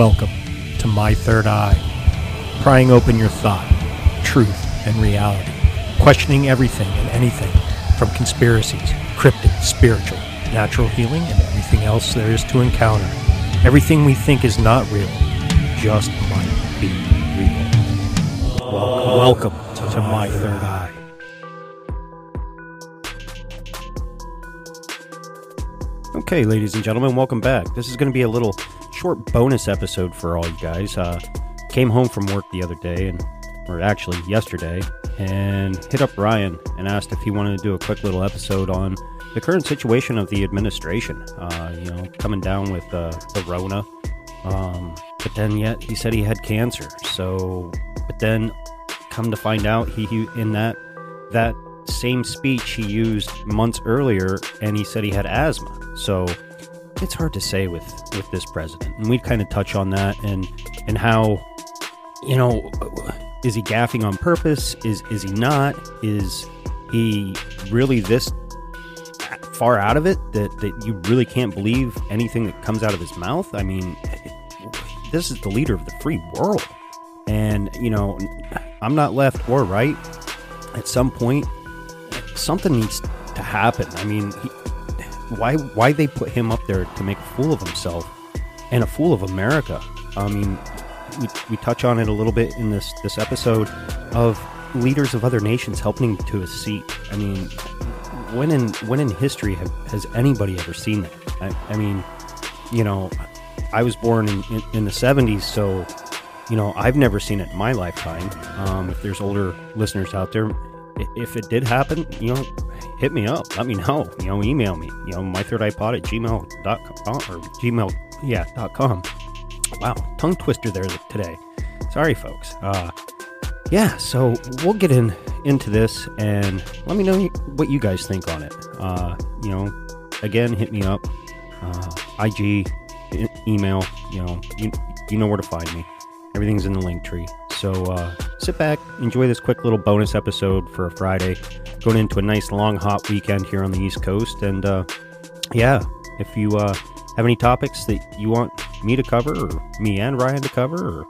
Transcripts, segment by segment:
Welcome to My Third Eye, prying open your thought, truth, and reality questioning everything and anything from conspiracies, cryptic, spiritual, natural healing, and everything else there is to encounter. Everything we think is not real just might be real. Welcome, welcome to my third eye. Okay, ladies and gentlemen, welcome back. This is going to be a little short bonus episode for all you guys. Uh, came home from work the other day, and or actually yesterday, and hit up Ryan and asked if he wanted to do a quick little episode on the current situation of the administration. Uh, you know, coming down with uh, the Rona, um, but then yet he said he had cancer. So, but then come to find out, he, he in that that same speech he used months earlier, and he said he had asthma. So it's hard to say with with this president, and we kind of touch on that and and how you know is he gaffing on purpose? Is is he not? Is he really this far out of it that that you really can't believe anything that comes out of his mouth? I mean, this is the leader of the free world, and you know, I'm not left or right. At some point, something needs to happen. I mean, he, why why they put him up there to make a fool of himself and a fool of America? I mean, we, we touch on it a little bit in this this episode of leaders of other nations helping to a seat. I mean, when in when in history have, has anybody ever seen that? I, I mean, you know, I was born in, in, in, the 70s, so you know I've never seen it in my lifetime. Um, if there's older listeners out there, if it did happen, you know, hit me up. Let me know. You know, email me. You know, my third iPod at gmail.com or gmail, yeah, dot com. Wow, tongue twister there today. Sorry, folks. Uh, yeah, so we'll get in into this and let me know what you guys think on it. Uh, you know, again, hit me up. Uh, IG, email. You know, you, you know where to find me. Everything's in the link tree. So uh, sit back, enjoy this quick little bonus episode for a Friday, going into a nice long hot weekend here on the East Coast. And uh, yeah, if you uh, have any topics that you want me to cover, or me and Ryan to cover, or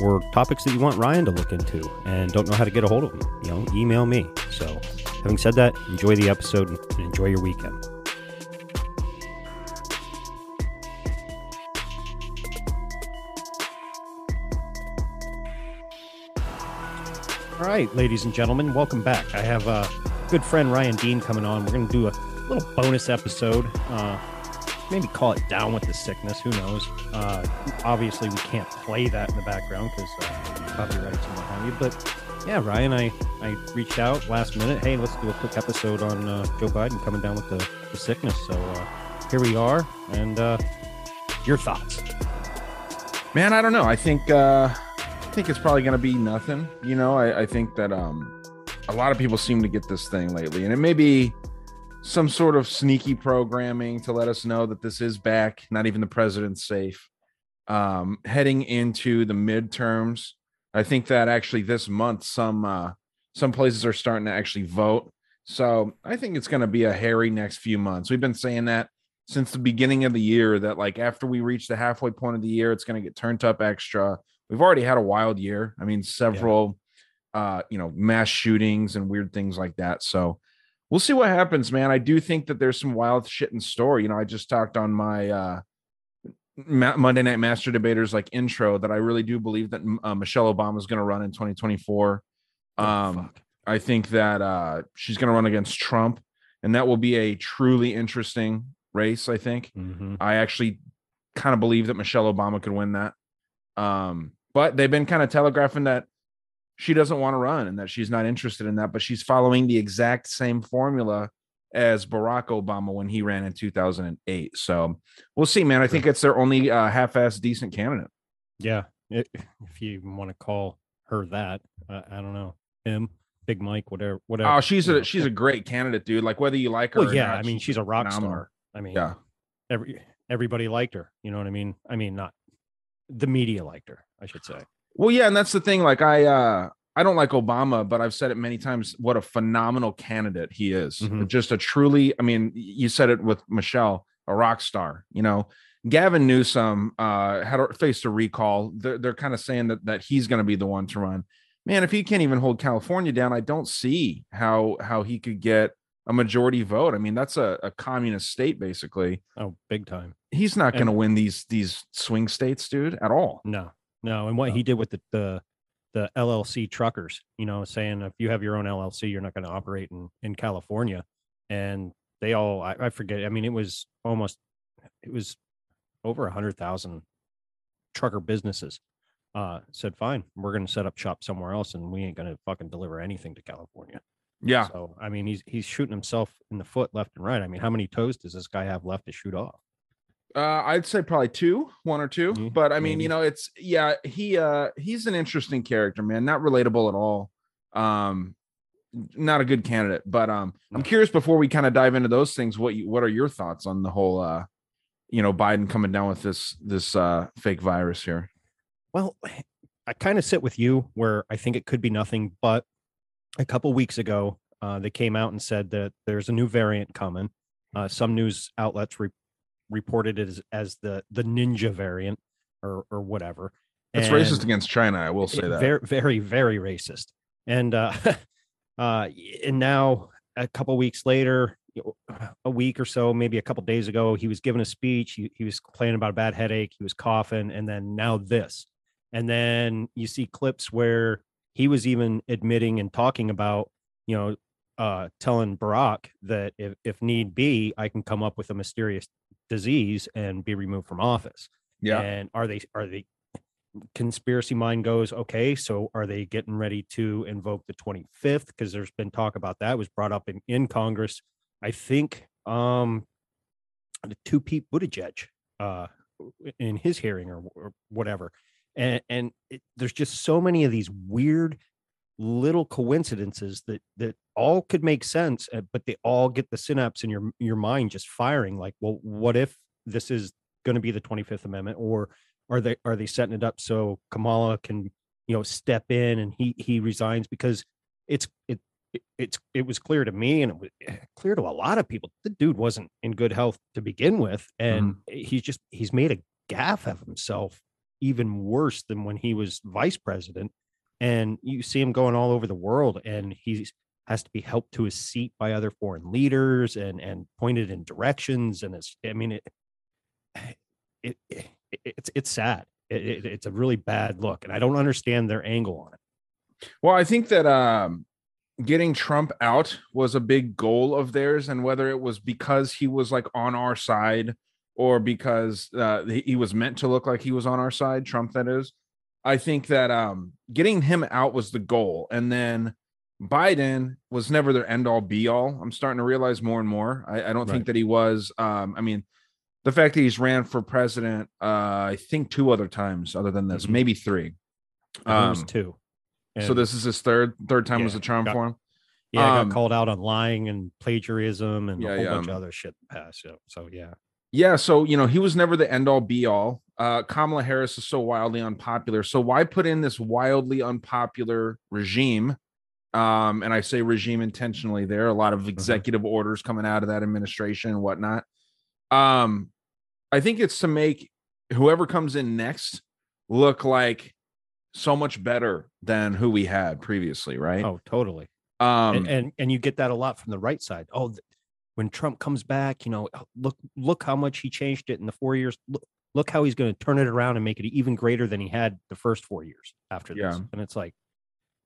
or topics that you want Ryan to look into and don't know how to get a hold of him, you know, email me. So, having said that, enjoy the episode and enjoy your weekend. All right, ladies and gentlemen, welcome back. I have a good friend Ryan Dean coming on. We're going to do a little bonus episode. Uh, maybe call it down with the sickness. Who knows? Uh, obviously, we can't play that in the background because uh, copyrights and what have you. But yeah, Ryan, I, I reached out last minute. Hey, let's do a quick episode on uh, Joe Biden coming down with the, the sickness. So uh, here we are. And uh, your thoughts? Man, I don't know. I think uh, think it's probably going to be nothing. You know, I, I think that um, a lot of people seem to get this thing lately, and it may be some sort of sneaky programming to let us know that this is back. Not even the president's safe. Um, heading into the midterms, I think that actually this month some uh, some places are starting to actually vote. So I think it's going to be a hairy next few months. We've been saying that since the beginning of the year that like after we reach the halfway point of the year, it's going to get turned up extra we've already had a wild year. I mean, several, yeah. uh, you know, mass shootings and weird things like that. So we'll see what happens, man. I do think that there's some wild shit in store. You know, I just talked on my uh, Monday Night Master Debaters like intro that I really do believe that uh, Michelle Obama is going to run in 2024. Um, I think that uh, she's going to run against Trump, and that will be a truly interesting race. I think. Mm-hmm. I actually kind of believe that Michelle Obama could win that. Um, but they've been kind of telegraphing that she doesn't want to run and that she's not interested in that, but she's following the exact same formula as Barack Obama when he ran in 2008. So we'll see, man. I think it's their only uh, half-ass decent candidate. Yeah, it, if you even want to call her that, uh, I don't know him, Big Mike, whatever, whatever. Oh, she's a know. she's a great candidate, dude. Like whether you like her, well, yeah. Not, I mean, she's, she's a rock phenomenal. star. I mean, yeah. Every everybody liked her. You know what I mean? I mean, not the media liked her, I should say. Well, yeah, and that's the thing. Like I uh I don't like Obama, but I've said it many times what a phenomenal candidate he is. Mm-hmm. Just a truly, I mean, you said it with Michelle, a rock star, you know. Gavin Newsom uh had faced a recall. They're, they're kind of saying that that he's going to be the one to run. man, if he can't even hold California down, I don't see how how he could get a majority vote. I mean, that's a, a communist state basically. Oh, big time. He's not going to win these these swing states, dude, at all. No, no. And what No. he did with the, the the LLC truckers, you know, saying if you have your own LLC, you're not going to operate in in California, and they all I, I forget. I mean, it was almost it was over a hundred thousand trucker businesses uh said fine we're going to set up shop somewhere else and we ain't going to fucking deliver anything to california Yeah. so i mean he's he's shooting himself in the foot left and right i mean how many toes does this guy have left to shoot off Uh, I'd say probably two, one or two. Mhm, But I mean, you know, it's yeah, he uh he's an interesting character, man. Not relatable at all. Um not a good candidate. But um I'm curious before we kind of dive into those things, what you what are your thoughts on the whole uh you know, Biden coming down with this this uh fake virus here? Well, I kind of sit with you where I think it could be nothing, but a couple weeks ago, uh, they came out and said that there's a new variant coming. Uh, some news outlets re- reported it as, as the the ninja variant or or whatever. It's And racist against China, I will say that. Very, very, very racist. And uh, uh, and now a couple weeks later, a week or so, maybe a couple days ago, he was giving a speech. He, he was complaining about a bad headache. He was coughing, and then now this. And then you see clips where he was even admitting and talking about, you know, uh, telling Barack that if, if need be, I can come up with a mysterious disease and be removed from office. yeah. And are they are they conspiracy mind goes, okay, so are they getting ready to invoke the 25th? Because there's been talk about that. It was brought up in, in Congress. I think um the two Pete Buttigieg uh in his hearing or, or whatever. And and it, there's just so many of these weird little coincidences that that all could make sense uh, but they all get the synapse in your your mind just firing like well what if this is going to be the 25th amendment or are they are they setting it up so kamala can you know step in and he he resigns? Because it's it it- it's it was clear to me and it was eh, clear to a lot of people the dude wasn't in good health to begin with and he's just he's made a gaffe of himself even worse than when he was vice president. And you see him going all over the world and he has to be helped to his seat by other foreign leaders and and pointed in directions and it's i mean it it, it it's it's sad. It, it- it's a really bad look and i don't understand their angle on it. Well, I think that um getting Trump out was a big goal of theirs, and whether it was because he was like on our side or because uh, he was meant to look like he was on our side, Trump that is. I think that um getting him out was the goal, and then Biden was never their end all be all. I'm starting to realize more and more. I, I don't Right. think that he was. Um, I mean, the fact that he's ran for president, uh, I think two other times other than this, Mhm. maybe three. I think it was Um, two so this is his third third time as Yeah, a charm got- for him. yeah um, got called out on lying and plagiarism and Yeah, a whole yeah. bunch of other shit in the past so, so yeah Yeah, so you know he was never the end all be all. Uh, Kamala Harris is so wildly unpopular. So why put in this wildly unpopular regime? Um, and I say regime intentionally. There a lot of executive orders coming out of that administration and whatnot. Um, I think it's to make whoever comes in next look like so much better than who we had previously, right? oh totally um, and, and and you get that a lot from the right side. Oh, when Trump comes back, you know, look look how much he changed it in the four years. Look, look how he's going to turn it around and make it even greater than he had the first four years after this. Yeah. And it's like,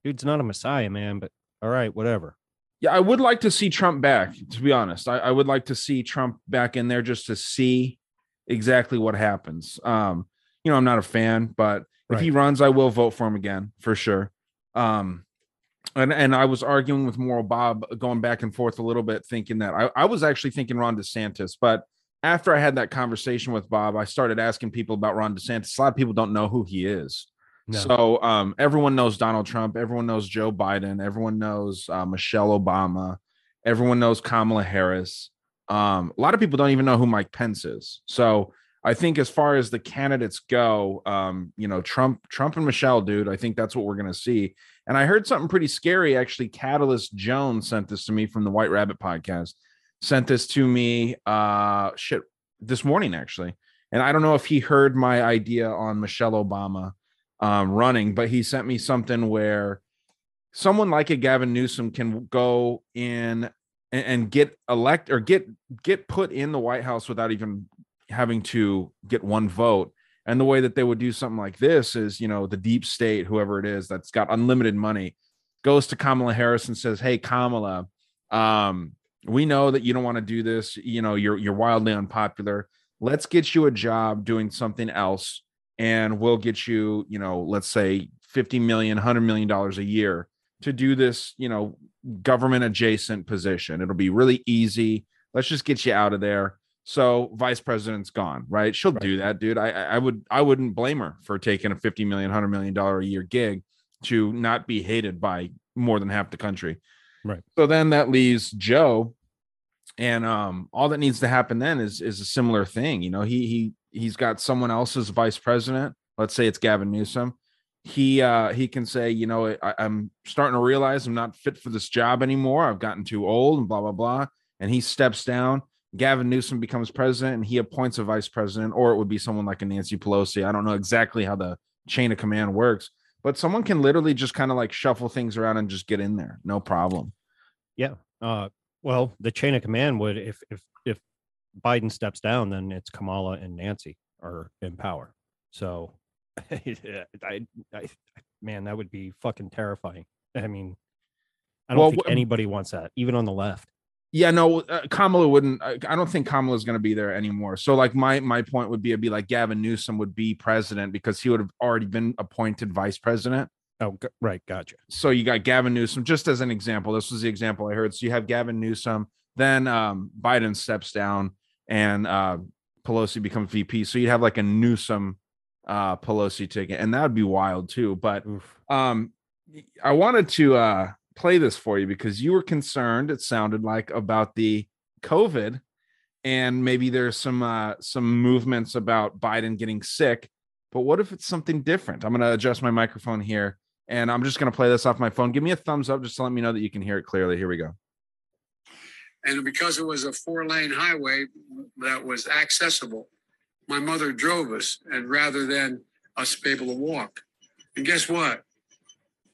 dude's not a messiah, man. But all right, whatever. Yeah, I would like to see Trump back, to be honest. I, I would like to see Trump back in there just to see exactly what happens. Um, you know, I'm not a fan, but if he runs, I will vote for him again for sure. Um, and and I was arguing with Moral Bob, going back and forth a little bit, thinking that I, I was actually thinking Ron DeSantis, but after I had that conversation with Bob, I started asking people about Ron DeSantis. A lot of people don't know who he is. No. So um, everyone knows Donald Trump. Everyone knows Joe Biden. Everyone knows uh, Michelle Obama. Everyone knows Kamala Harris. Um, a lot of people don't even know who Mike Pence is. So I think as far as the candidates go, um, you know, Trump, Trump and Michelle, dude, I think that's what we're gonna see. And I heard something pretty scary. Actually, Catalyst Jones sent this to me from the White Rabbit podcast. Sent this to me, uh, shit, this morning actually. And I don't know if he heard my idea on Michelle Obama um, running, but he sent me something where someone like a Gavin Newsom can go in and, and get elect or get get put in the White House without even having to get one vote. And the way that they would do something like this is, you know, the deep state, whoever it is that's got unlimited money, goes to Kamala Harris and says, "Hey, Kamala, um, we know that you don't want to do this. You know, you're you're wildly unpopular. Let's get you a job doing something else, and we'll get you, you know, let's say 50 million, 100 million dollars a year to do this, you know, government adjacent position. It'll be really easy. Let's just get you out of there." So vice president's gone, right? She'll right. do that, dude. I I would I wouldn't blame her for taking a 50 million, 100 million dollar a year gig to not be hated by more than half the country. Right. So then that leaves Joe, and um, all that needs to happen then is is a similar thing. You know, he he he's got someone else as vice president. Let's say it's Gavin Newsom. He uh he can say, you know, I, I'm starting to realize I'm not fit for this job anymore. I've gotten too old and blah blah blah. And he steps down. Gavin Newsom becomes president and he appoints a vice president, or it would be someone like a Nancy Pelosi. I don't know exactly how the chain of command works, but someone can literally just kind of like shuffle things around and just get in there. No problem. Yeah. Uh well the chain of command would if if if biden steps down then it's kamala and nancy are in power. So I, I man that would be fucking terrifying. I mean i don't well, think anybody wants that even on the left yeah, no, uh, Kamala wouldn't. Uh, I don't think Kamala's going to be there anymore. So, like, my my point would be, it'd be like Gavin Newsom would be president because he would have already been appointed vice president. Oh, right, gotcha. So you got Gavin Newsom, just as an example. This was the example I heard. So you have Gavin Newsom, then um, Biden steps down, and uh, Pelosi becomes VP. So you'd have like a Newsom uh, Pelosi ticket, and that would be wild too. But um, I wanted to uh, play this for you because you were concerned it sounded like about the covid and maybe there's some uh some movements about biden getting sick but what if it's something different? I'm going to adjust my microphone here and i'm just going to play this off my phone. Give me a thumbs up just to let me know that you can hear it clearly. Here we go. And because it was a four lane highway that was accessible my mother drove us and rather than us be able to walk. And guess what?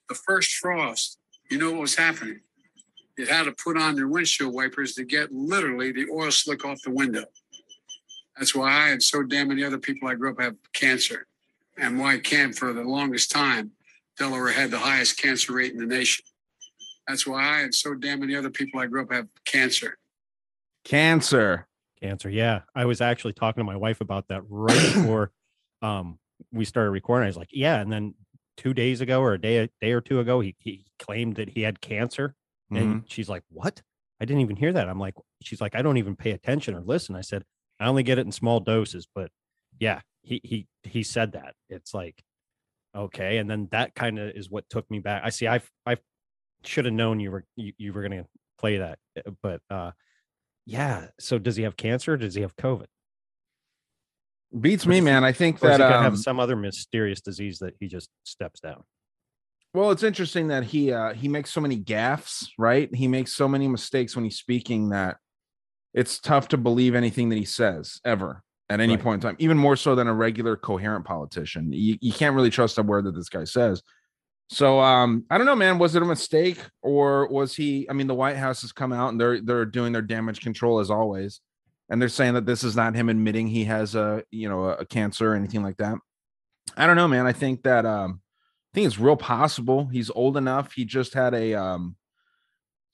The first frost you know what was happening? You had to put on their windshield wipers to get literally the oil slick off the window. That's why I and so damn many other people I grew up have cancer. And why can for the longest time, Delaware had the highest cancer rate in the nation. That's why I and so damn many other people I grew up have cancer. Cancer. Cancer. Yeah. I was actually talking to my wife about that right before um, we started recording. I was like, yeah. And then two days ago or a day a day or two ago he, he claimed that he had cancer and mm-hmm. she's like what? I didn't even hear that. I'm like she's like i don't even pay attention or listen. I said i only get it in small doses but yeah he he he said that. It's like okay and then that kind of is what took me back. I see i i should have known you were you, you were going to play that eh, but uh yeah so does he have cancer? Does he have covid Beats me, man. I think that he um, have some other mysterious disease that he just steps down. Well, it's interesting that he uh he makes so many gaffes, right? He makes so many mistakes when he's speaking that it's tough to believe anything that he says ever at any right. point in time, even more so than a regular coherent politician. You, you can't really trust a word that this guy says. So um, I don't know, man. Was it a mistake or was he? I mean, the White House has come out and they're they're doing their damage control as always and they're saying that this is not him admitting he has a you know a, cancer or anything like that. I don't know man. I think that um i think it's real possible he's old enough. He just had a um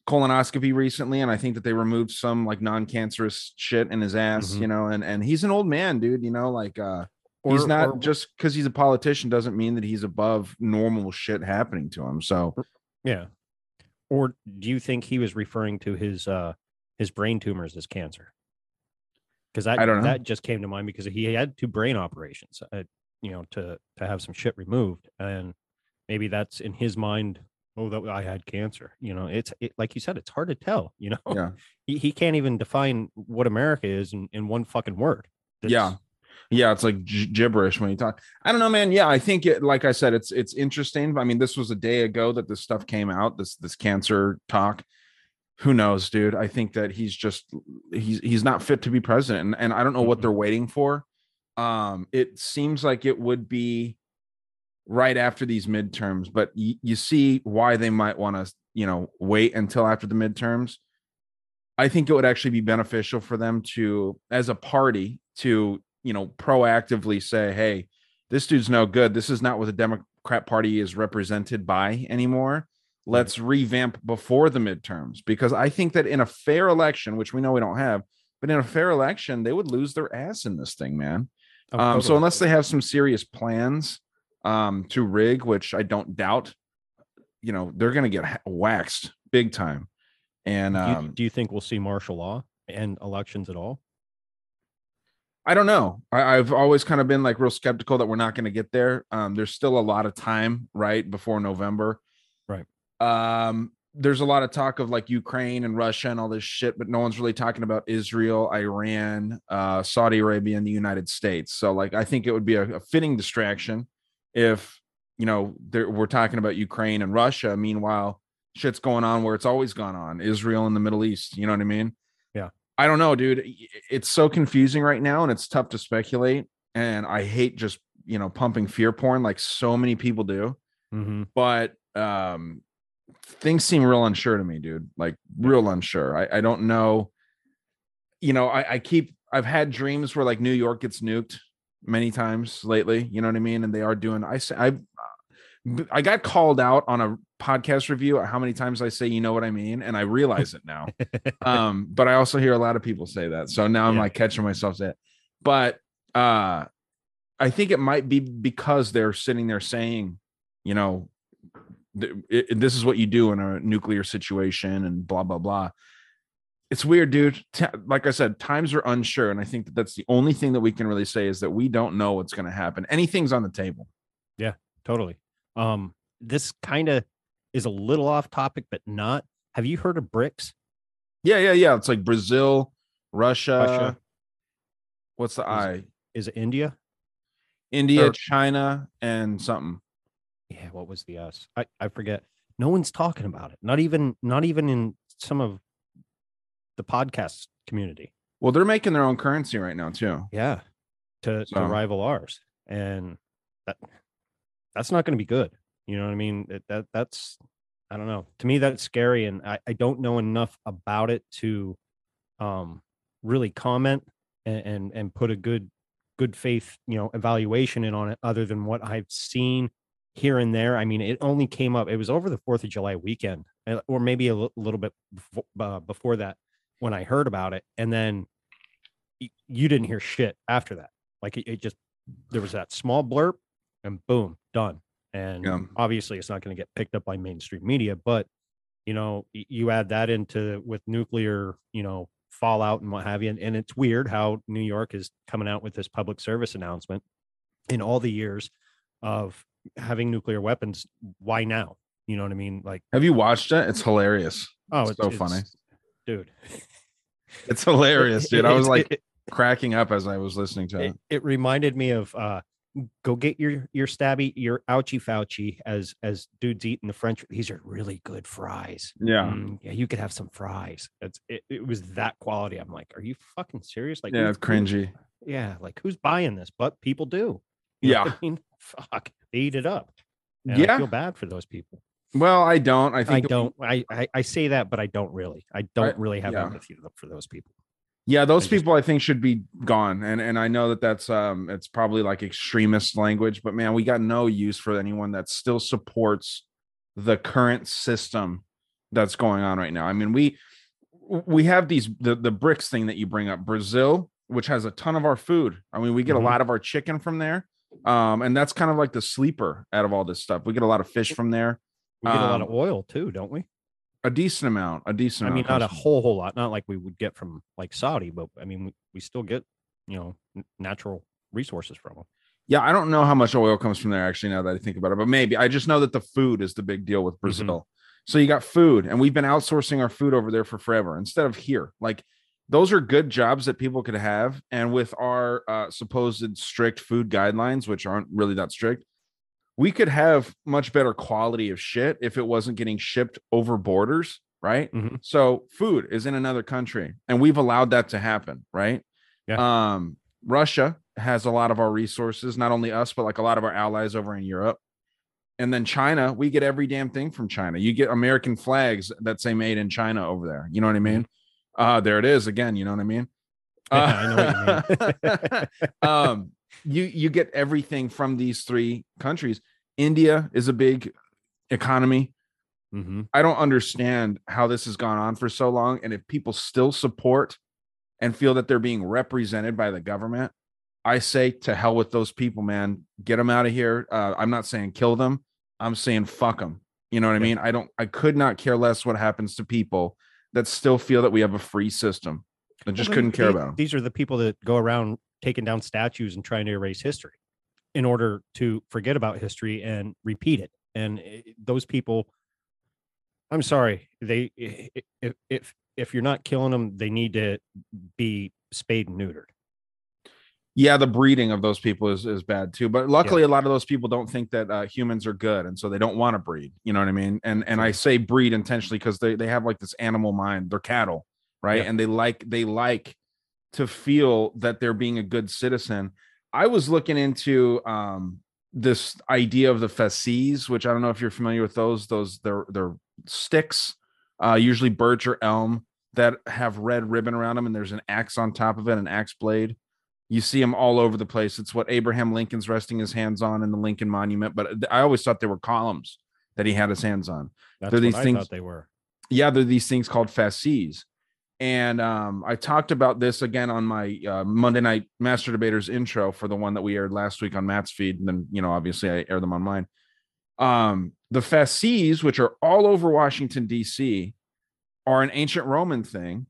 colonoscopy recently and i think that they removed some like non-cancerous shit in his ass mm-hmm. you know and and he's an old man dude you know like uh or, he's not or, just because he's a politician doesn't mean that he's above normal shit happening to him so yeah. Or do you think he was referring to his uh his brain tumors as cancer because that I don't know. that just came to mind because he had two brain operations, uh, you know, to to have some shit removed, and maybe that's in his mind. Oh, that I had cancer. You know, it's it, like you said, it's hard to tell. You know, yeah, he, he can't even define what America is in, in one fucking word. That's, yeah, yeah, it's like gibberish when you talk. I don't know, man. Yeah, I think it. Like I said, it's it's interesting. I mean, this was a day ago that this stuff came out. This this cancer talk, who knows, dude? I think that he's just he's he's not fit to be president, and, and I don't know what they're waiting for. Um, it seems like it would be right after these midterms, but y- you see why they might want to, you know, wait until after the midterms. I think it would actually be beneficial for them to, as a party, to, you know, proactively say, hey, this dude's no good. This is not what the Democrat Party is represented by anymore. Let's revamp before the midterms because I think that in a fair election, which we know we don't have, but in a fair election, they would lose their ass in this thing, man. Oh, Um, so unless they have some serious plans um, to rig, which I don't doubt, you know, they're going to get waxed big time. And do, you, um, do you think we'll see martial law and elections at all? I don't know. I, I've always kind of been like real skeptical that we're not going to get there. Um, there's still a lot of time, right, before November. Um, there's a lot of talk of like Ukraine and Russia and all this shit, but no one's really talking about Israel, Iran, uh, Saudi Arabia, and the United States. So, like, I think it would be a, a fitting distraction if you know there, we're talking about Ukraine and Russia. Meanwhile, shit's going on where it's always gone on, Israel and the Middle East. You know what I mean? Yeah. I don't know, dude. It's so confusing right now and it's tough to speculate. And I hate just, you know, pumping fear porn like so many people do. Mm-hmm. But um things seem real unsure to me, dude. Like real unsure. I, I don't know. You know, I, I keep I've had dreams where like New York gets nuked many times lately. You know what I mean? And they are doing I say I I got called out on a podcast review how many times I say you know what I mean, and I realize it now. um, but I also hear a lot of people say that, so now I'm Yeah. like catching myself it. but uh, I think it might be because they're sitting there saying, you know, it- this is what you do in a nuclear situation, and blah blah blah. It's weird, dude. T- like I said, times are unsure, and I think that that's the only thing that we can really say is that we don't know what's going to happen. Anything's on the table. Yeah totally. Um, this kind of is a little off topic, but not. Have you heard of BRICS? Yeah, yeah, yeah. It's like Brazil, Russia. Russia. What's the Is- I? Is it India? India, or- China, and something. Yeah, what was the S? I, I forget. No one's talking about it. Not even not even in some of the podcast community. Well, they're making their own currency right now too. Yeah. To So- to rival ours. And that that's not going to be good. You know what I mean? That, that that's I don't know. To me that's scary and I, I don't know enough about it to um really comment and, and and put a good good faith, you know, evaluation in on it other than what I've seen here and there. I mean, it only came up. It was over the Fourth of July weekend, uh, or maybe a little bit before, uh, before that when I heard about it, and then y- you didn't hear shit after that. Like it, it just there was that small blurb, and boom, done. And Yeah. obviously, it's not going to get picked up by mainstream media, but you know, y- you add that into with nuclear, you know, fallout and what have you, and, and it's weird how New York is coming out with this public service announcement in all the years of having nuclear weapons. Why now? You know what I mean? Like, Have you watched it? It's hilarious. oh, It's so funny. dude. It's hilarious, dude. I was like it- cracking up as I was listening to it. it, it reminded me of uh go get your your stabby your ouchie fauci as as dudes eating the french these are really good fries Yeah. Mm, yeah you could have some fries it's it, it was that quality i'm like are you fucking serious like Yeah, it's cringy. yeah like who's buying this but people do You Yeah. i mean fuck eat it up and i Yeah. feel bad for those people Well, I don't. I i, think don't I, I i say that but i don't really i don't really have yeah. empathy for those people Yeah, those I just- people I think should be gone. And and I know that that's um it's probably like extremist language, but man, we got no use for anyone that still supports the current system that's going on right now. I mean, we we have these the the BRICS thing that you bring up, Brazil, which has a ton of our food. I mean, we get Mhm. a lot of our chicken from there. Um, and that's kind of like the sleeper out of all this stuff. We get a lot of fish from there, we get a lot Um, of oil too don't we a decent amount, a decent I mean, not a whole whole lot, not like we would get from like Saudi, but I mean, we, we still get you know n- natural resources from them. Yeah, I don't know how much oil comes from there actually now that I think about it, but maybe I just know that the food is the big deal with Brazil. So you got food, and we've been outsourcing our food over there for forever instead of here. Like those are good jobs that people could have, and with our uh, supposed strict food guidelines, which aren't really that strict, we could have much better quality of shit if it wasn't getting shipped over borders, right? Mhm. So food is in another country, and we've allowed that to happen, right? Um, Russia has a lot of our resources, not only us, but like a lot of our allies over in Europe. And then China, we get every damn thing from China. You get American flags that say made in China over there. You know what I mean? Uh, there it is again. You know what I mean? I know what you mean. um, you you get everything from these three countries. India is a big economy. Mm-hmm. I don't understand how this has gone on for so long, and if people still support and feel that they're being represented by the government, I say to hell with those people, man. Get them out of here. Uh, I'm not saying kill them. I'm saying fuck them. You know what I mean? I don't. I could not care less what happens to people that still feel that we have a free system. I just Well, couldn't care about them. These are the people that go around taking down statues and trying to erase history in order to forget about history and repeat it. And those people, I'm sorry, they if if if you're not killing them, they need to be spayed and neutered. Yeah the breeding of those people is, is bad too but luckily a lot of those people don't think that uh, humans are good and so they don't want to breed you know what i mean? And and i say breed intentionally because they, they have like this animal mind they're cattle right? Yeah. and they like they like to feel that they're being a good citizen. I was looking into um this idea of the fasces which i don't know if you're familiar with those those they're they're sticks uh usually birch or elm that have red ribbon around them and there's an axe on top of it an axe blade you see them all over the place. It's what Abraham Lincoln's resting his hands on in the Lincoln Monument. But I always thought they were columns that he had his hands on. That's They're what these I things- thought they were. Yeah, they're these things called fasces. And um, I talked about this again on my uh, Monday night Master Debaters intro for the one that we aired last week on Matt's feed. And then, you know, obviously I air them on mine. Um, the fasces, which are all over Washington, D.C., are an ancient Roman thing.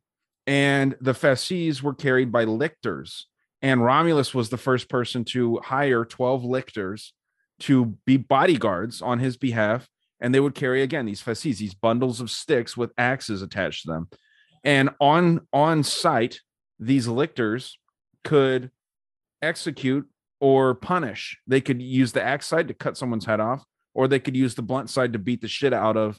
And the fasces were carried by lictors and Romulus was the first person to hire 12 lictors to be bodyguards on his behalf. And they would carry again these fasces, these bundles of sticks with axes attached to them. And on on site, these lictors could execute or punish. They could use the axe side to cut someone's head off, or they could use the blunt side to beat the shit out of.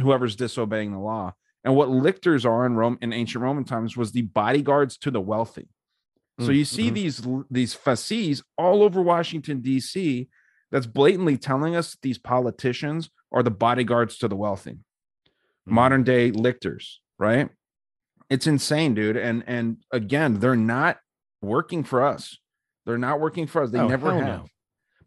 Whoever's disobeying the law. And what lictors are in Rome in ancient Roman times was the bodyguards to the wealthy. So you see mhm. these these fasces all over Washington D.C. That's blatantly telling us that these politicians are the bodyguards to the wealthy, Mhm. modern day lictors. Right? It's insane, dude. And and again, they're not working for us. They're not working for us. They Oh, never have. no.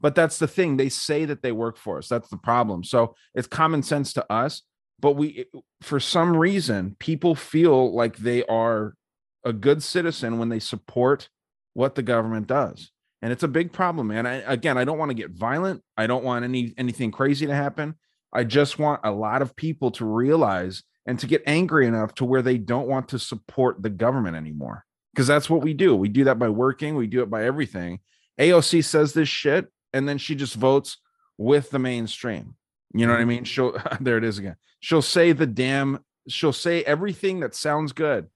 But that's the thing. They say that they work for us. That's the problem. So it's common sense to us, but we, for some reason, people feel like they are a good citizen when they support what the government does. And it's a big problem, man. I, again, I don't want to get violent. I don't want any anything crazy to happen. I just want a lot of people to realize and to get angry enough to where they don't want to support the government anymore. Because that's what we do. We do that by working, we do it by everything. AOC says this shit, and then she just votes with the mainstream. You know what I mean? She'll there it is again. She'll say the damn, she'll say everything that sounds good,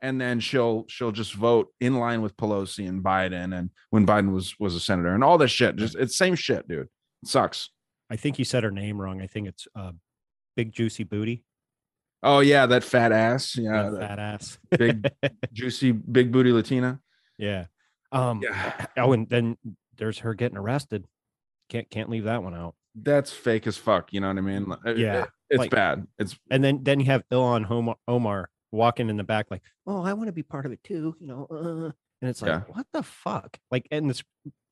and then she'll she'll just vote in line with Pelosi and Biden, and when Biden was was a senator, and all this shit. Just it's same shit, dude. It sucks. I think you said her name wrong. I think it's uh, Big Juicy Booty. Oh yeah, that fat ass. Yeah, Yeah, that fat ass. big juicy big booty Latina. yeah. Um, Yeah. Oh, and then there's her getting arrested. Can't can't leave that one out. That's fake as fuck. You know what I mean? Yeah, it- it's like- bad. It's And then then you have Omar, Omar walking in the back like, "Oh, I want to be part of it too," you know. Uh, and it's like, Yeah. what the fuck? Like, and the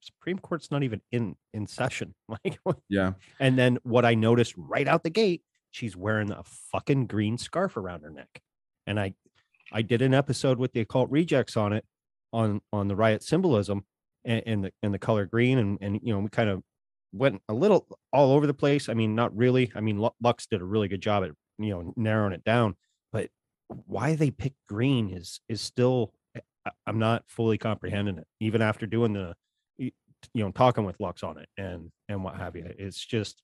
Supreme Court's not even in in session. Like, yeah. and then what I noticed right out the gate, she's wearing a fucking green scarf around her neck. And I I did an episode with the occult rejects on it on on the riot symbolism and, and the and the color green and and you know we kind of went a little all over the place. I mean, not really. I mean, Lux did a really good job at you know narrowing it down, but why they picked green is is still eh, I- I'm not fully comprehending it, even after doing the you know talking with Lux on it and and what have you. It's just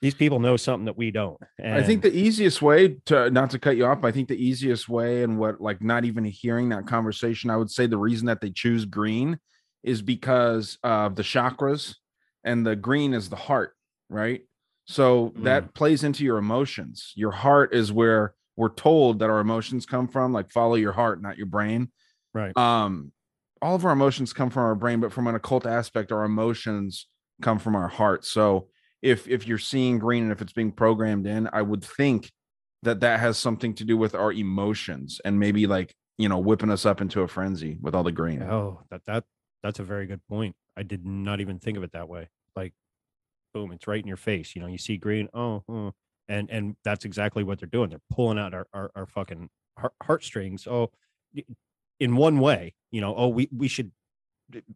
These people know something that we don't. I think the easiest way to not to cut you off, I think the easiest way and what like not even hearing that conversation, I would say the reason that they choose green is because of the chakras and the green is the heart, right? So that plays into your emotions. Your heart is where we're told that our emotions come from, like follow your heart, not your brain. right. Um all of our emotions come from our brain, but from an occult aspect, our emotions come from our heart. So if if you're seeing green and if it's being programmed in, I would think that that has something to do with our emotions and maybe like you know whipping us up into a frenzy with all the green. Oh, that that that's a very good point. I did not even think of it that way. Like, boom, it's right in your face. You know, you see green. Oh, oh, and and that's exactly what they're doing. They're pulling out our our, our fucking heart, heartstrings. Oh, in one way, you know. Oh, we we should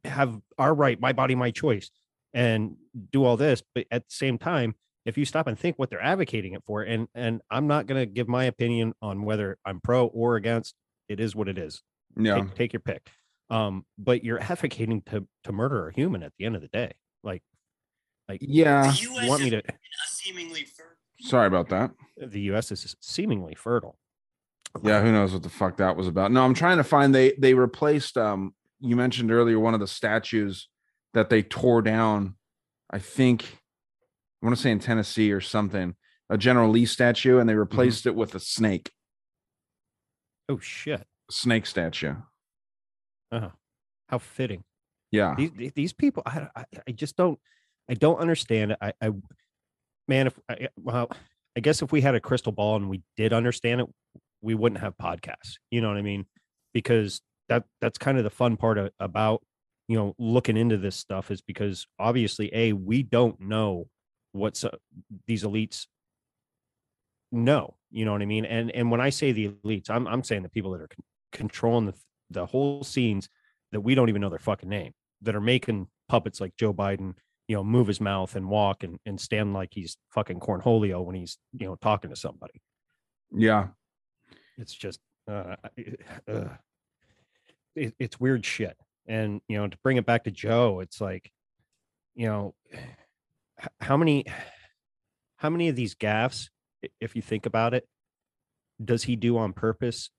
have our right, my body, my choice, and do all this. But at the same time, if you stop and think what they're advocating it for, and and I'm not gonna give my opinion on whether I'm pro or against. It is what it is Yeah. take, take your pick um but you're advocating to to murder a human at the end of the day like like Yeah. you want me to seemingly Sorry about that. the us is seemingly fertile Yeah, who knows what the fuck that was about. No, I'm trying to find they they replaced um you mentioned earlier one of the statues that they tore down. I think I want to say in Tennessee or something, a General Lee statue, and they replaced it with a snake, oh shit snake statue. Uh how fitting. Yeah. these these- people I, I i just don't i don't understand i i man if I, well i guess if we had a crystal ball and we did understand it we wouldn't have podcasts you know what i mean? Because that that's kind of the fun part of, about you know looking into this stuff is because obviously a we don't know what so, these elites know you know what i mean? And and when i say the elites i'm i'm saying the people that are con- controlling the the whole scenes that we don't even know their fucking name that are making puppets like Joe Biden, you know, move his mouth and walk and, and stand like he's fucking cornholio when he's, you know, talking to somebody. Yeah. It's just, uh, I- uh, it, it's weird shit. And, you know, to bring it back to Joe, it's like, you know, how many, how many of these gaffes, i- if you think about it, does he do on purpose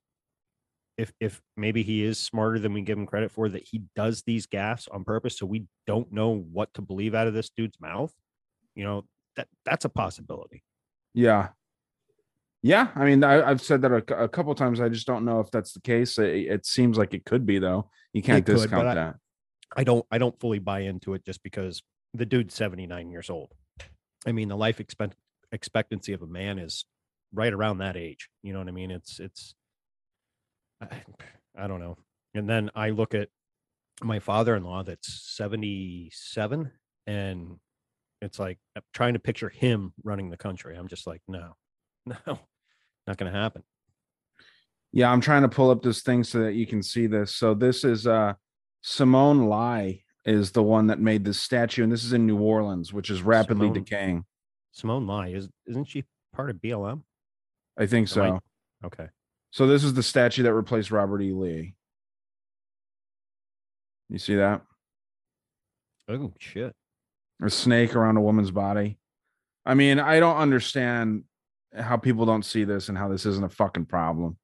if if maybe he is smarter than we give him credit for that he does these gaffes on purpose so we don't know what to believe out of this dude's mouth you know that that's a possibility Yeah. Yeah. I mean, I, I've said that a, a couple times. I just don't know if that's the case. It, it seems like it could be, though. You can't It could, but discount I- that. i don't i don't fully buy into it just because the dude's 79 years old i mean the life expect expectancy of a man is right around that age you know what i mean it's it's I, I don't know and then i look at my father-in-law that's 77 and it's like I'm trying to picture him running the country i'm just like no no not gonna happen Yeah, I'm trying to pull up this thing so that you can see this. So this is uh Simone Leigh is the one that made this statue, and this is in New Orleans, which is rapidly Simone- decaying. simone leigh is isn't she part of blm I think Am I- so. okay So this is the statue that replaced Robert E. Lee. You see that? oh shit A snake around a woman's body. I mean, I don't understand how people don't see this and how this isn't a fucking problem.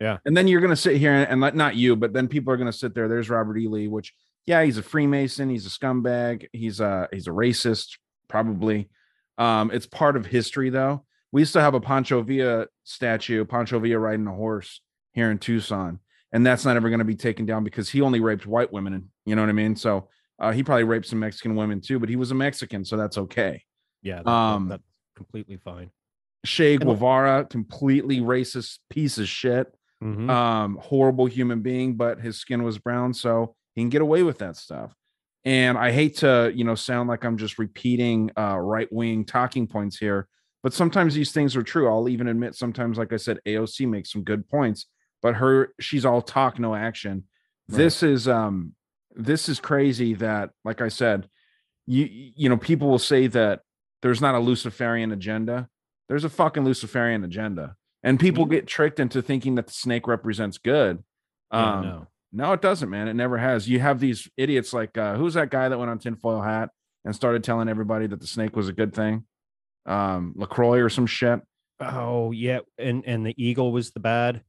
Yeah. And then you're gonna sit here and, and let not you, but then people are gonna sit there. There's Robert E. Lee, which yeah, he's a Freemason, he's a scumbag, he's a he's a racist, probably. Um, it's part of history though. We used to have a Pancho Villa statue, Pancho Villa riding a horse here in Tucson, and that's not ever going to be taken down because he only raped white women, and you know what I mean. So uh, he probably raped some Mexican women too, but he was a Mexican, so that's okay. yeah that- Um, that's completely fine Che Guevara, completely racist piece of shit, Mhm. um, horrible human being, but his skin was brown, so he can get away with that stuff. And I hate to, you know, sound like I'm just repeating uh, right wing talking points here, but sometimes these things are true. I'll even admit sometimes, like I said, AOC makes some good points, but her she's all talk, no action. This is um this is crazy that, like I said, you you know, people will say that there's not a Luciferian agenda. There's a fucking Luciferian agenda. And people get tricked into thinking that the snake represents good. Yeah, Um, no. no, it doesn't, man. It never has. You have these idiots like uh, who's that guy that went on tinfoil hat and started telling everybody that the snake was a good thing? Um, Lacroix or some shit. Oh yeah, and and the eagle was the bad.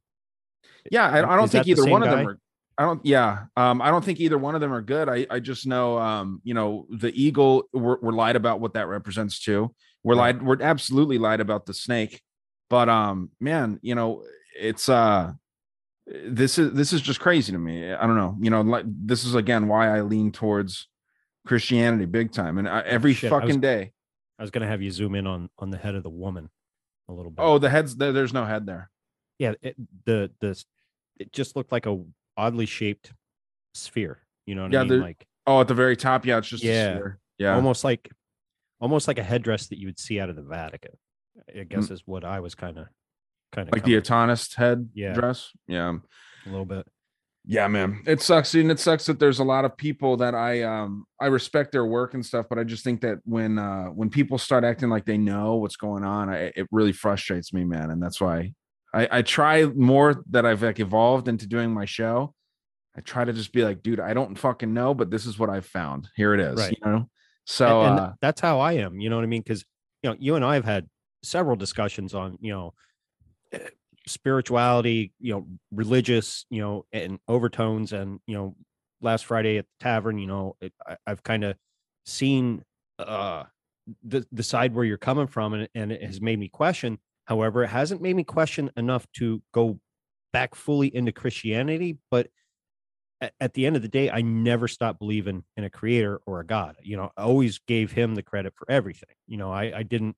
Yeah, I, I don't Is think either one of them are. I don't. Yeah, um, I don't think either one of them are good. I I just know, um, you know, the eagle. We're, we're lied about what that represents too. We're Right. lied. We're absolutely lied about the snake. But um, man, you know, it's uh, this is this is just crazy to me. I don't know. You know, like this is again why I lean towards Christianity big time, and I, every Shit, I was- fucking day. I was gonna have you zoom in on on the head of the woman a little bit. Oh, the heads. There, there's no head there. yeah, it, the the it just looked like a oddly shaped sphere. You know what Yeah, I mean? there- Like Oh, at the very top. Yeah, it's just a Yeah. sphere. Yeah. almost like almost like a headdress that you would see out of the Vatican. I guess Mm. is what I was kind of kind of like the Atonist head Yeah. dress. Yeah. a little bit. Yeah, man. It sucks. And it sucks that there's a lot of people that I um I respect their work and stuff, but I just think that when uh when people start acting like they know what's going on, I, it really frustrates me, man. And that's why I, I try more that I've like evolved into doing my show. I try to just be like, dude, I don't fucking know, but this is what I've found. Here it is. Right. You know? So and, and uh that's how I am. You know what I mean? Because you know, you and I have had several discussions on you know spirituality, you know, religious, you know, and overtones, and you know, last Friday at the tavern, you know, it, I, I've kind of seen uh the the side where you're coming from, and and it has made me question. However, it hasn't made me question enough to go back fully into Christianity, but at, at the end of the day, I never stopped believing in a creator or a God. You know, I always gave him the credit for everything. You know, I, I didn't,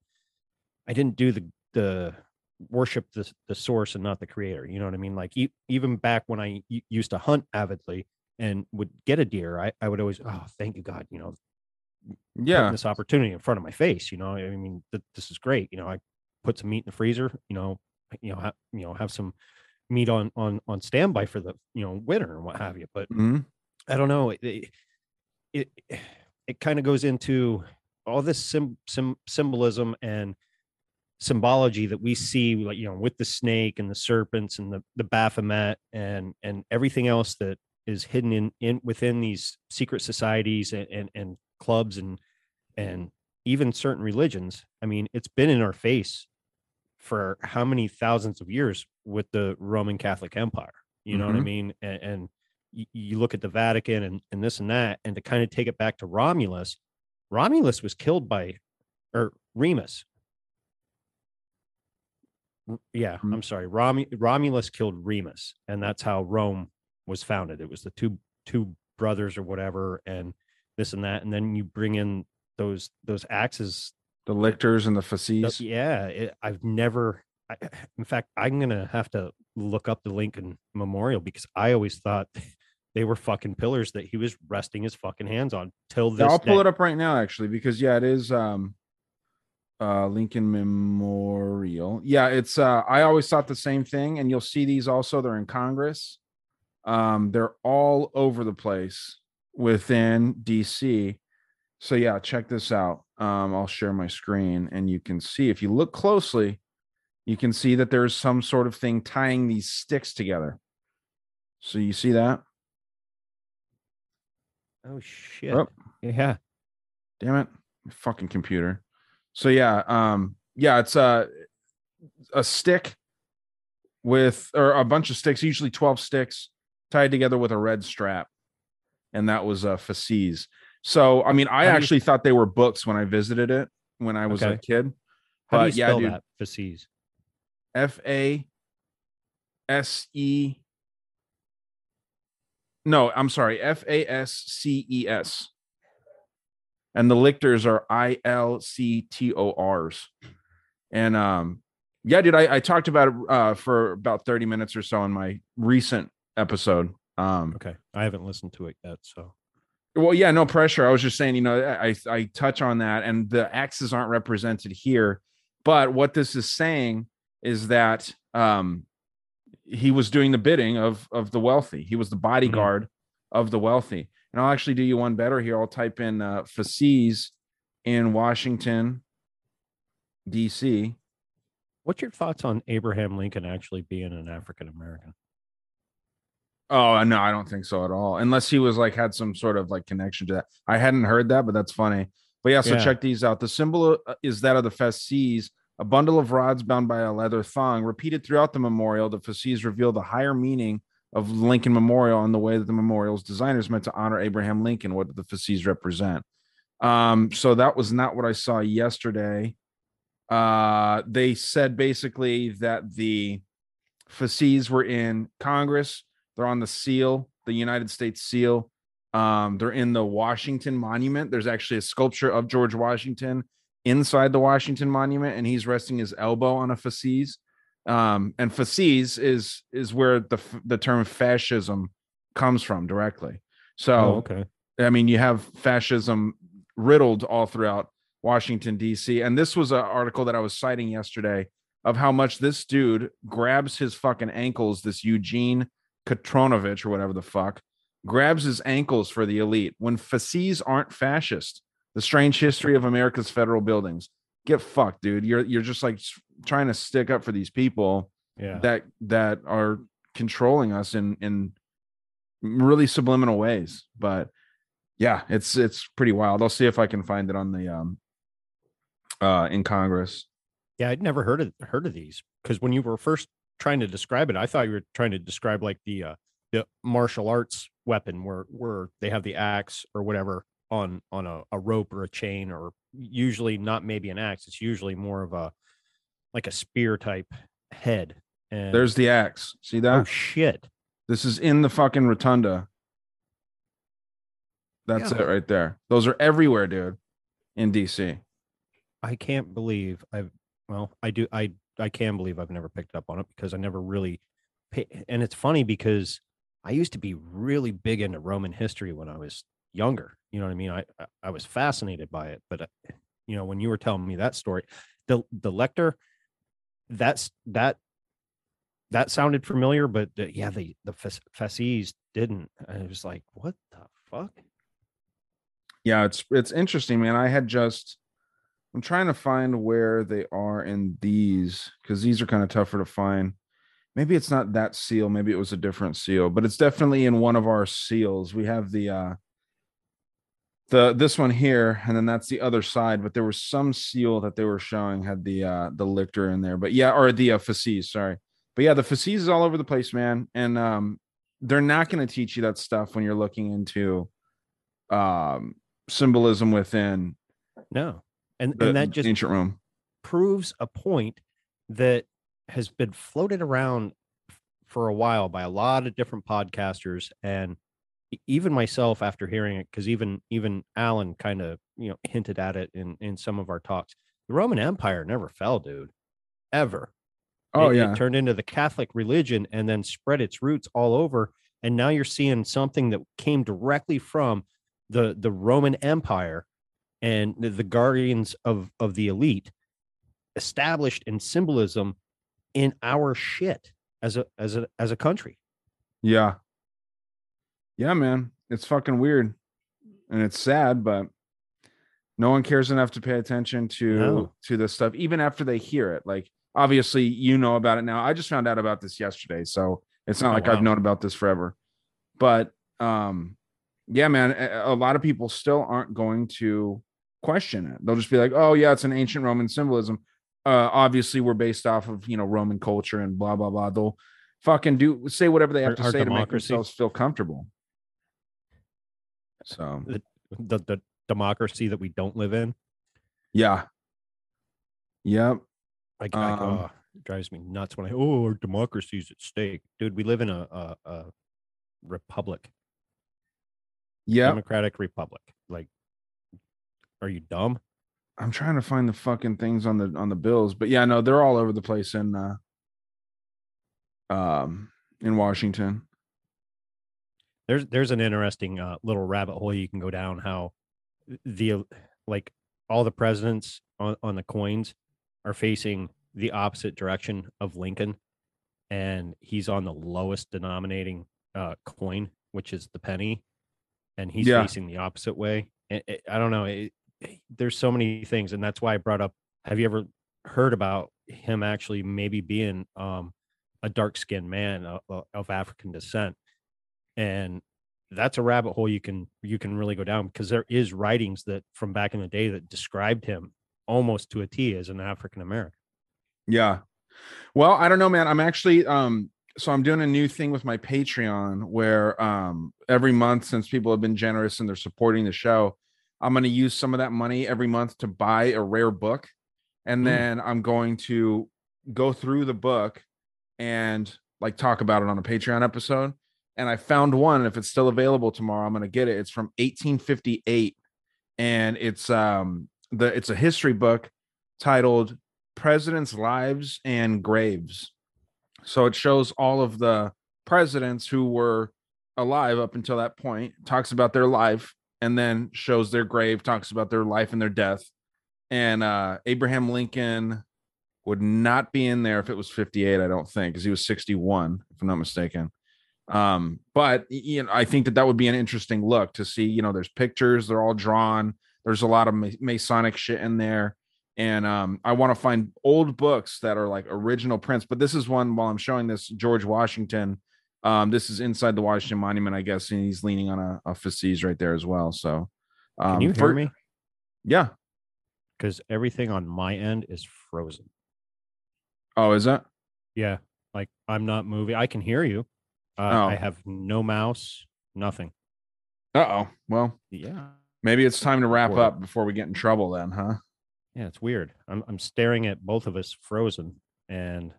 I didn't do the the worship the the source and not the creator. You know what I mean? Like e- even back when I used to hunt avidly and would get a deer, I, I would always, oh, thank you God, you know, yeah. this opportunity in front of my face. You know, I mean, th- this is great. You know, I put some meat in the freezer. You know, you know, ha- you know, have some meat on on on standby for the you know winter and what have you. But Mhm. I don't know. It it it, it kind of goes into all this sim, sim, symbolism and symbology that we see, like you know, with the snake and the serpents and the the Baphomet and and everything else that is hidden in in within these secret societies and and, and clubs and and even certain religions. I mean, it's been in our face for how many thousands of years with the Roman Catholic Empire. You know what I Mhm. mean? And, and you look at the Vatican and, and this and that, and to kind of take it back to Romulus, Romulus was killed by, or Remus. Yeah, Mm. I'm sorry. Rom- Romulus killed Remus, and that's how Rome was founded. It was the two two brothers or whatever, and this and that, and then you bring in those those axes The lictors and the fasces. yeah, it, I've never. I, in fact, I'm gonna have to look up the Lincoln Memorial because I always thought they were fucking pillars that he was resting his fucking hands on till this. Yeah, I'll pull day. it up right now, actually, because yeah, it is um uh Lincoln Memorial. Yeah, it's uh I always thought the same thing, and you'll see these also, they're in Congress. Um, they're all over the place within DC. So yeah, check this out. Um, I'll share my screen and you can see if you look closely, you can see that there's some sort of thing tying these sticks together. So you see that? Oh shit! Oh. Yeah, damn it my fucking computer so yeah um yeah it's a a stick with or a bunch of sticks usually 12 sticks tied together with a red strap. And that was uh fasces so i mean i How do you- actually thought they were books when i visited it when i was a kid. How do but you yeah spell dude. that? Fasces. f a s e no i'm sorry. F a s c e s and the lictors are I L C T O R's. And um, yeah, dude, I, I talked about it uh, for about 30 minutes or so in my recent episode. Um, Okay, I haven't listened to it yet, so well, yeah, no pressure. I was just saying, you know, I I touch on that, and the axes aren't represented here. But what this is saying is that um, he was doing the bidding of of the wealthy. He was the bodyguard of the wealthy. And I'll actually do you one better here. I'll type in uh, in Washington, D.C. what's your thoughts on Abraham Lincoln actually being an African American? Oh no, I don't think so at all. Unless he was like had some sort of like connection to that. I hadn't heard that, but that's funny. But yeah, so Yeah. check these out. The symbol uh, is that of the fasces, a bundle of rods bound by a leather thong. Repeated throughout the memorial, the fasces reveal the higher meaning of Lincoln Memorial and the way that the memorial's designers meant to honor Abraham Lincoln, what the fasces represent. Um, so that was not what I saw yesterday. Uh, they said basically that the fasces were in Congress. They're on the seal, the United States seal. Um, they're in the Washington Monument. There's actually a sculpture of George Washington inside the Washington Monument, and he's resting his elbow on a fasces. Um, and fasces is is where the the term fascism comes from directly. So Oh, okay. I mean, you have fascism riddled all throughout Washington, D.C. And this was an article that I was citing yesterday of how much this dude grabs his fucking ankles, this Eugene Katronovich or whatever the fuck, grabs his ankles for the elite when fasces aren't fascist. The strange history of America's federal buildings. Get fucked, dude. You're you're just like trying to stick up for these people Yeah. that that are controlling us in in really subliminal ways but yeah it's it's pretty wild i'll see if i can find it on the um uh in congress Yeah, I'd never heard of heard of these because when you were first trying to describe it, I thought you were trying to describe like the uh, the martial arts weapon where where they have the axe or whatever on on a, a rope or a chain or usually not maybe an axe. It's usually more of a like a spear type head. And there's the axe see oh, that oh shit. this is in the fucking rotunda that's Yeah. it right there those are everywhere dude in dc I can't believe I've well, I do I I can believe I've never picked up on it because I never really pay, and it's funny because I used to be really big into Roman history when I was younger. You know what I mean? I I, was fascinated by it, but uh, you know, when you were telling me that story, the the lictor that's that that sounded familiar, but the, yeah, the the fasces didn't. I was like, what the fuck? yeah it's it's interesting man i had just i'm trying to find where they are in these because these are kind of tougher to find maybe it's not that seal maybe it was a different seal but it's definitely in one of our seals we have the uh the this one here and then that's the other side but there was some seal that they were showing had the uh the lictor in there but yeah or the uh fasces sorry but yeah the fasces is all over the place man and um they're not going to teach you that stuff when you're looking into um symbolism within No, and the and that just ancient Rome. proves a point that has been floated around for a while by a lot of different podcasters and even myself after hearing it because even even alan kind of you know hinted at it in in some of our talks. The roman empire never fell dude ever. Oh it, yeah, it turned into the catholic religion and then spread its roots all over and now you're seeing something that came directly from the the roman empire and the, the guardians of of the elite established in symbolism in our shit as a as a as a country. Yeah, yeah, man. It's fucking weird, and it's sad, but no one cares enough to pay attention to No. to this stuff, even after they hear it. Like, obviously, you know about it now. I just found out about this yesterday, so it's not Oh, like wow. I've known about this forever. But um, yeah, man, a, lot of people still aren't going to question it. They'll just be like, "Oh yeah, it's an ancient Roman symbolism." Uh, obviously, we're based off of you know Roman culture and blah blah blah. They'll fucking do say whatever they have Our- to our say to make democracy. themselves feel comfortable. So. The the democracy that we don't live in? Yeah, yep, like I- Um, it drives me nuts when i oh our democracy's at stake. Dude we live in a a, a republic. Yep. democratic republic. Like are you dumb? I'm trying to find the fucking things on the on the bills, but yeah, no, they're all over the place in uh, um in Washington. There's there's an interesting uh, little rabbit hole you can go down how the like all the presidents on, on the coins are facing the opposite direction of lincoln and he's on the lowest denominating uh, coin which is the penny and he's Yeah. facing the opposite way I- I- i don't know it, it- there's so many things and that's why i brought up have you ever heard about him actually maybe being um, a dark skinned man of, of african descent and that's a rabbit hole you can you can really go down because there is writings that from back in the day that described him almost to a T as an African American. Yeah. Well, I don't know, man. I'm actually um so I'm doing a new thing with my Patreon where um every month since people have been generous and they're supporting the show, I'm going to use some of that money every month to buy a rare book and Mm. then I'm going to go through the book and like talk about it on a Patreon episode. And I found one. If it's still available tomorrow, I'm going to get it. It's from 1858, and it's um the it's a history book titled "Presidents' Lives and Graves." So it shows all of the presidents who were alive up until that point, talks about their life, and then shows their grave, talks about their life and their death. And uh Abraham Lincoln would not be in there if it was 58, I don't think, because he was 61, if I'm not mistaken. Um, but you know, I think that that would be an interesting look to see. You know, there's pictures, they're all drawn. There's a lot of Masonic shit in there, and um, I want to find old books that are like original prints. But this is one while I'm showing this George Washington. Um, this is inside the Washington Monument, I guess, and he's leaning on a, a fasces right there as well. So, um, Can you hear for- me? Yeah. Because everything on my end is frozen. Oh, is that? Yeah, like I'm not moving. I can hear you. Uh, Oh. I have no mouse, nothing. Uh oh. Well, Yeah, maybe it's time to wrap up before we get in trouble, then, huh? yeah, it's weird. I'm I'm staring at both of us frozen, and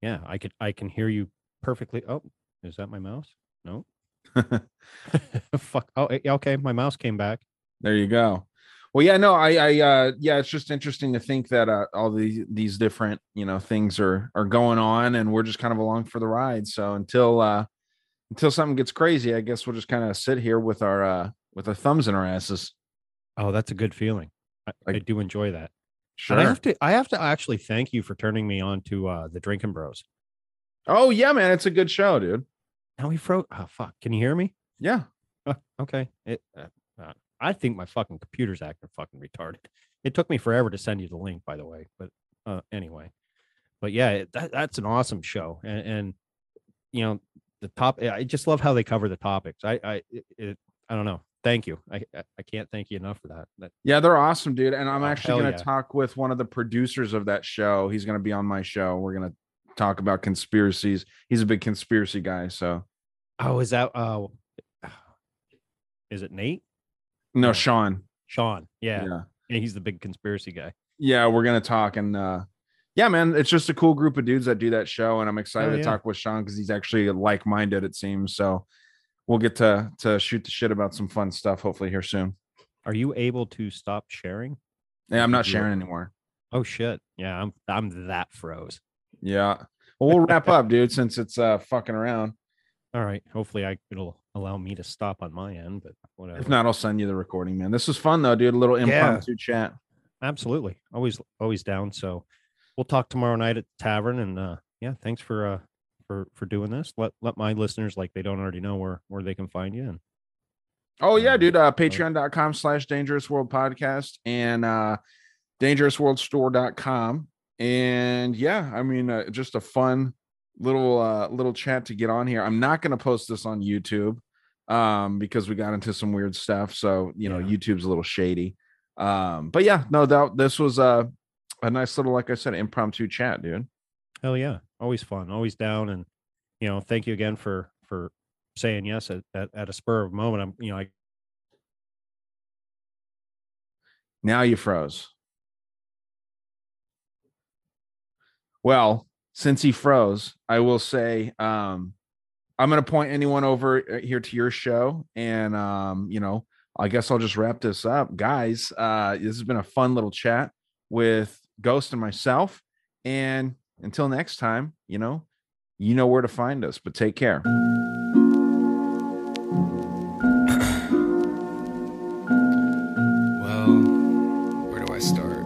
yeah, I could I can hear you perfectly. Oh, is that my mouse? No. Fuck. Oh, eh, okay. My mouse came back. There you go. Well, yeah, no, I, I, uh, yeah, it's just interesting to think that uh, all these these different, you know, things are are going on, and we're just kind of along for the ride. So until uh until something gets crazy, I guess we'll just kind of sit here with our uh with our thumbs in our asses. Oh, that's a good feeling. I, I do enjoy that. Sure. And I have to I have to actually thank you for turning me on to uh the Drinking Bros. oh yeah, man, it's a good show, dude. Now we froze. Oh fuck! Can you hear me? Yeah. Uh, okay. It. Uh, I think my fucking computer's acting fucking retarded. It took me forever to send you the link, by the way. But uh, anyway, but yeah, that, that's an awesome show, and, and you know the top. I just love how they cover the topics. I I it, it, I don't know. Thank you. I I I can't thank you enough for that. That Yeah, they're awesome, dude. And I'm Oh, actually going to yeah. talk with one of the producers of that show. He's going to be on my show. We're going to talk about conspiracies. He's a big conspiracy guy. So, oh, is that uh, is it Nate? No. Sean. Sean? Yeah, Yeah. yeah. He's the big conspiracy guy. Yeah, we're going to talk. And, uh, yeah, man, it's just a cool group of dudes that do that show. And I'm excited Hell to talk with Sean because he's actually like minded, it seems. So, we'll get to to shoot the shit about some fun stuff hopefully here soon. Are you able to stop sharing? Yeah, I'm not sharing anymore. Oh shit! Yeah, I'm I'm that froze. Yeah. Well, we'll wrap up, dude, since it's uh fucking around. All right. Hopefully, I it'll allow me to stop on my end, but whatever. If not, I'll send you the recording, man. This was fun though, dude. A little Yeah. impromptu chat. absolutely, always always down. So we'll talk tomorrow night at the tavern, and uh yeah, thanks for uh for for doing this. Let let my listeners like they don't already know where where they can find you. And Oh yeah, dude. Uh patreon.com slash dangerous world podcast and uh dangerousworldstore.com. And yeah, I mean uh, just a fun little uh little chat to get on here. I'm not gonna post this on YouTube um because we got into some weird stuff. So you know, Yeah. YouTube's a little shady. Um, but yeah, no doubt this was a, a nice little, like I said, impromptu chat, dude. hell yeah, always fun, always down, and you know, thank you again for for saying yes at at, at a spur of a moment. I'm you know I Now you froze. Well, since he froze, I will say um I'm going to point anyone over uh, here to your show and um you know, I guess I'll just wrap this up. Guys, uh this has been a fun little chat with Ghost and myself and until next time, you know, you know where to find us, but take care. Well, where do I start?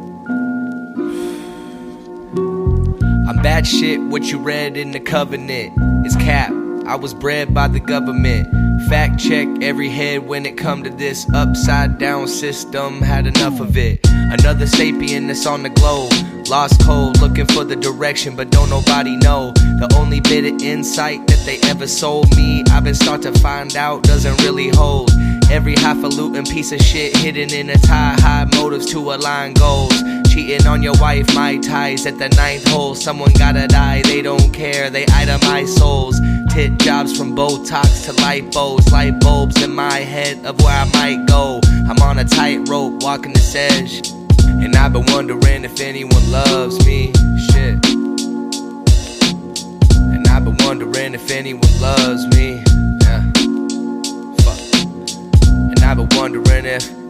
I'm bad shit, what you read in the covenant is cap. I was bred by the government. Fact check every head when it come to this upside down system. Had enough of it. Another sapien that's on the globe. Lost cold, looking for the direction, but don't nobody know. The only bit of insight that they ever sold me, I've been start to find out doesn't really hold. Every highfalutin piece of shit hidden in a tie, high motives to align goals. Cheating on your wife, my ties at the ninth hole. Someone gotta die, they don't care, they itemize souls. Tit jobs from Botox to lipos, light bulbs in my head of where I might go. I'm on a tightrope, walking this edge. And I've been wondering if anyone loves me. Shit. And I've been wondering if anyone loves me. Yeah. Fuck. And I've been wondering if.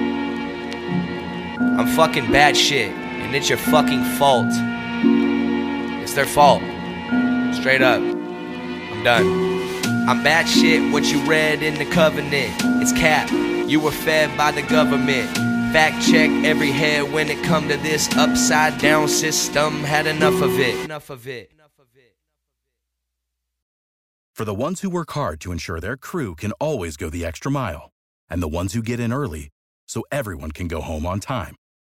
I'm fucking bad shit, and it's your fucking fault. It's their fault. Straight up. I'm done. I'm bad shit, what you read in the covenant. It's cap. You were fed by the government. Fact check every head when it come to this upside down system. Had enough of it. Enough of it. For the ones who work hard to ensure their crew can always go the extra mile, and the ones who get in early so everyone can go home on time,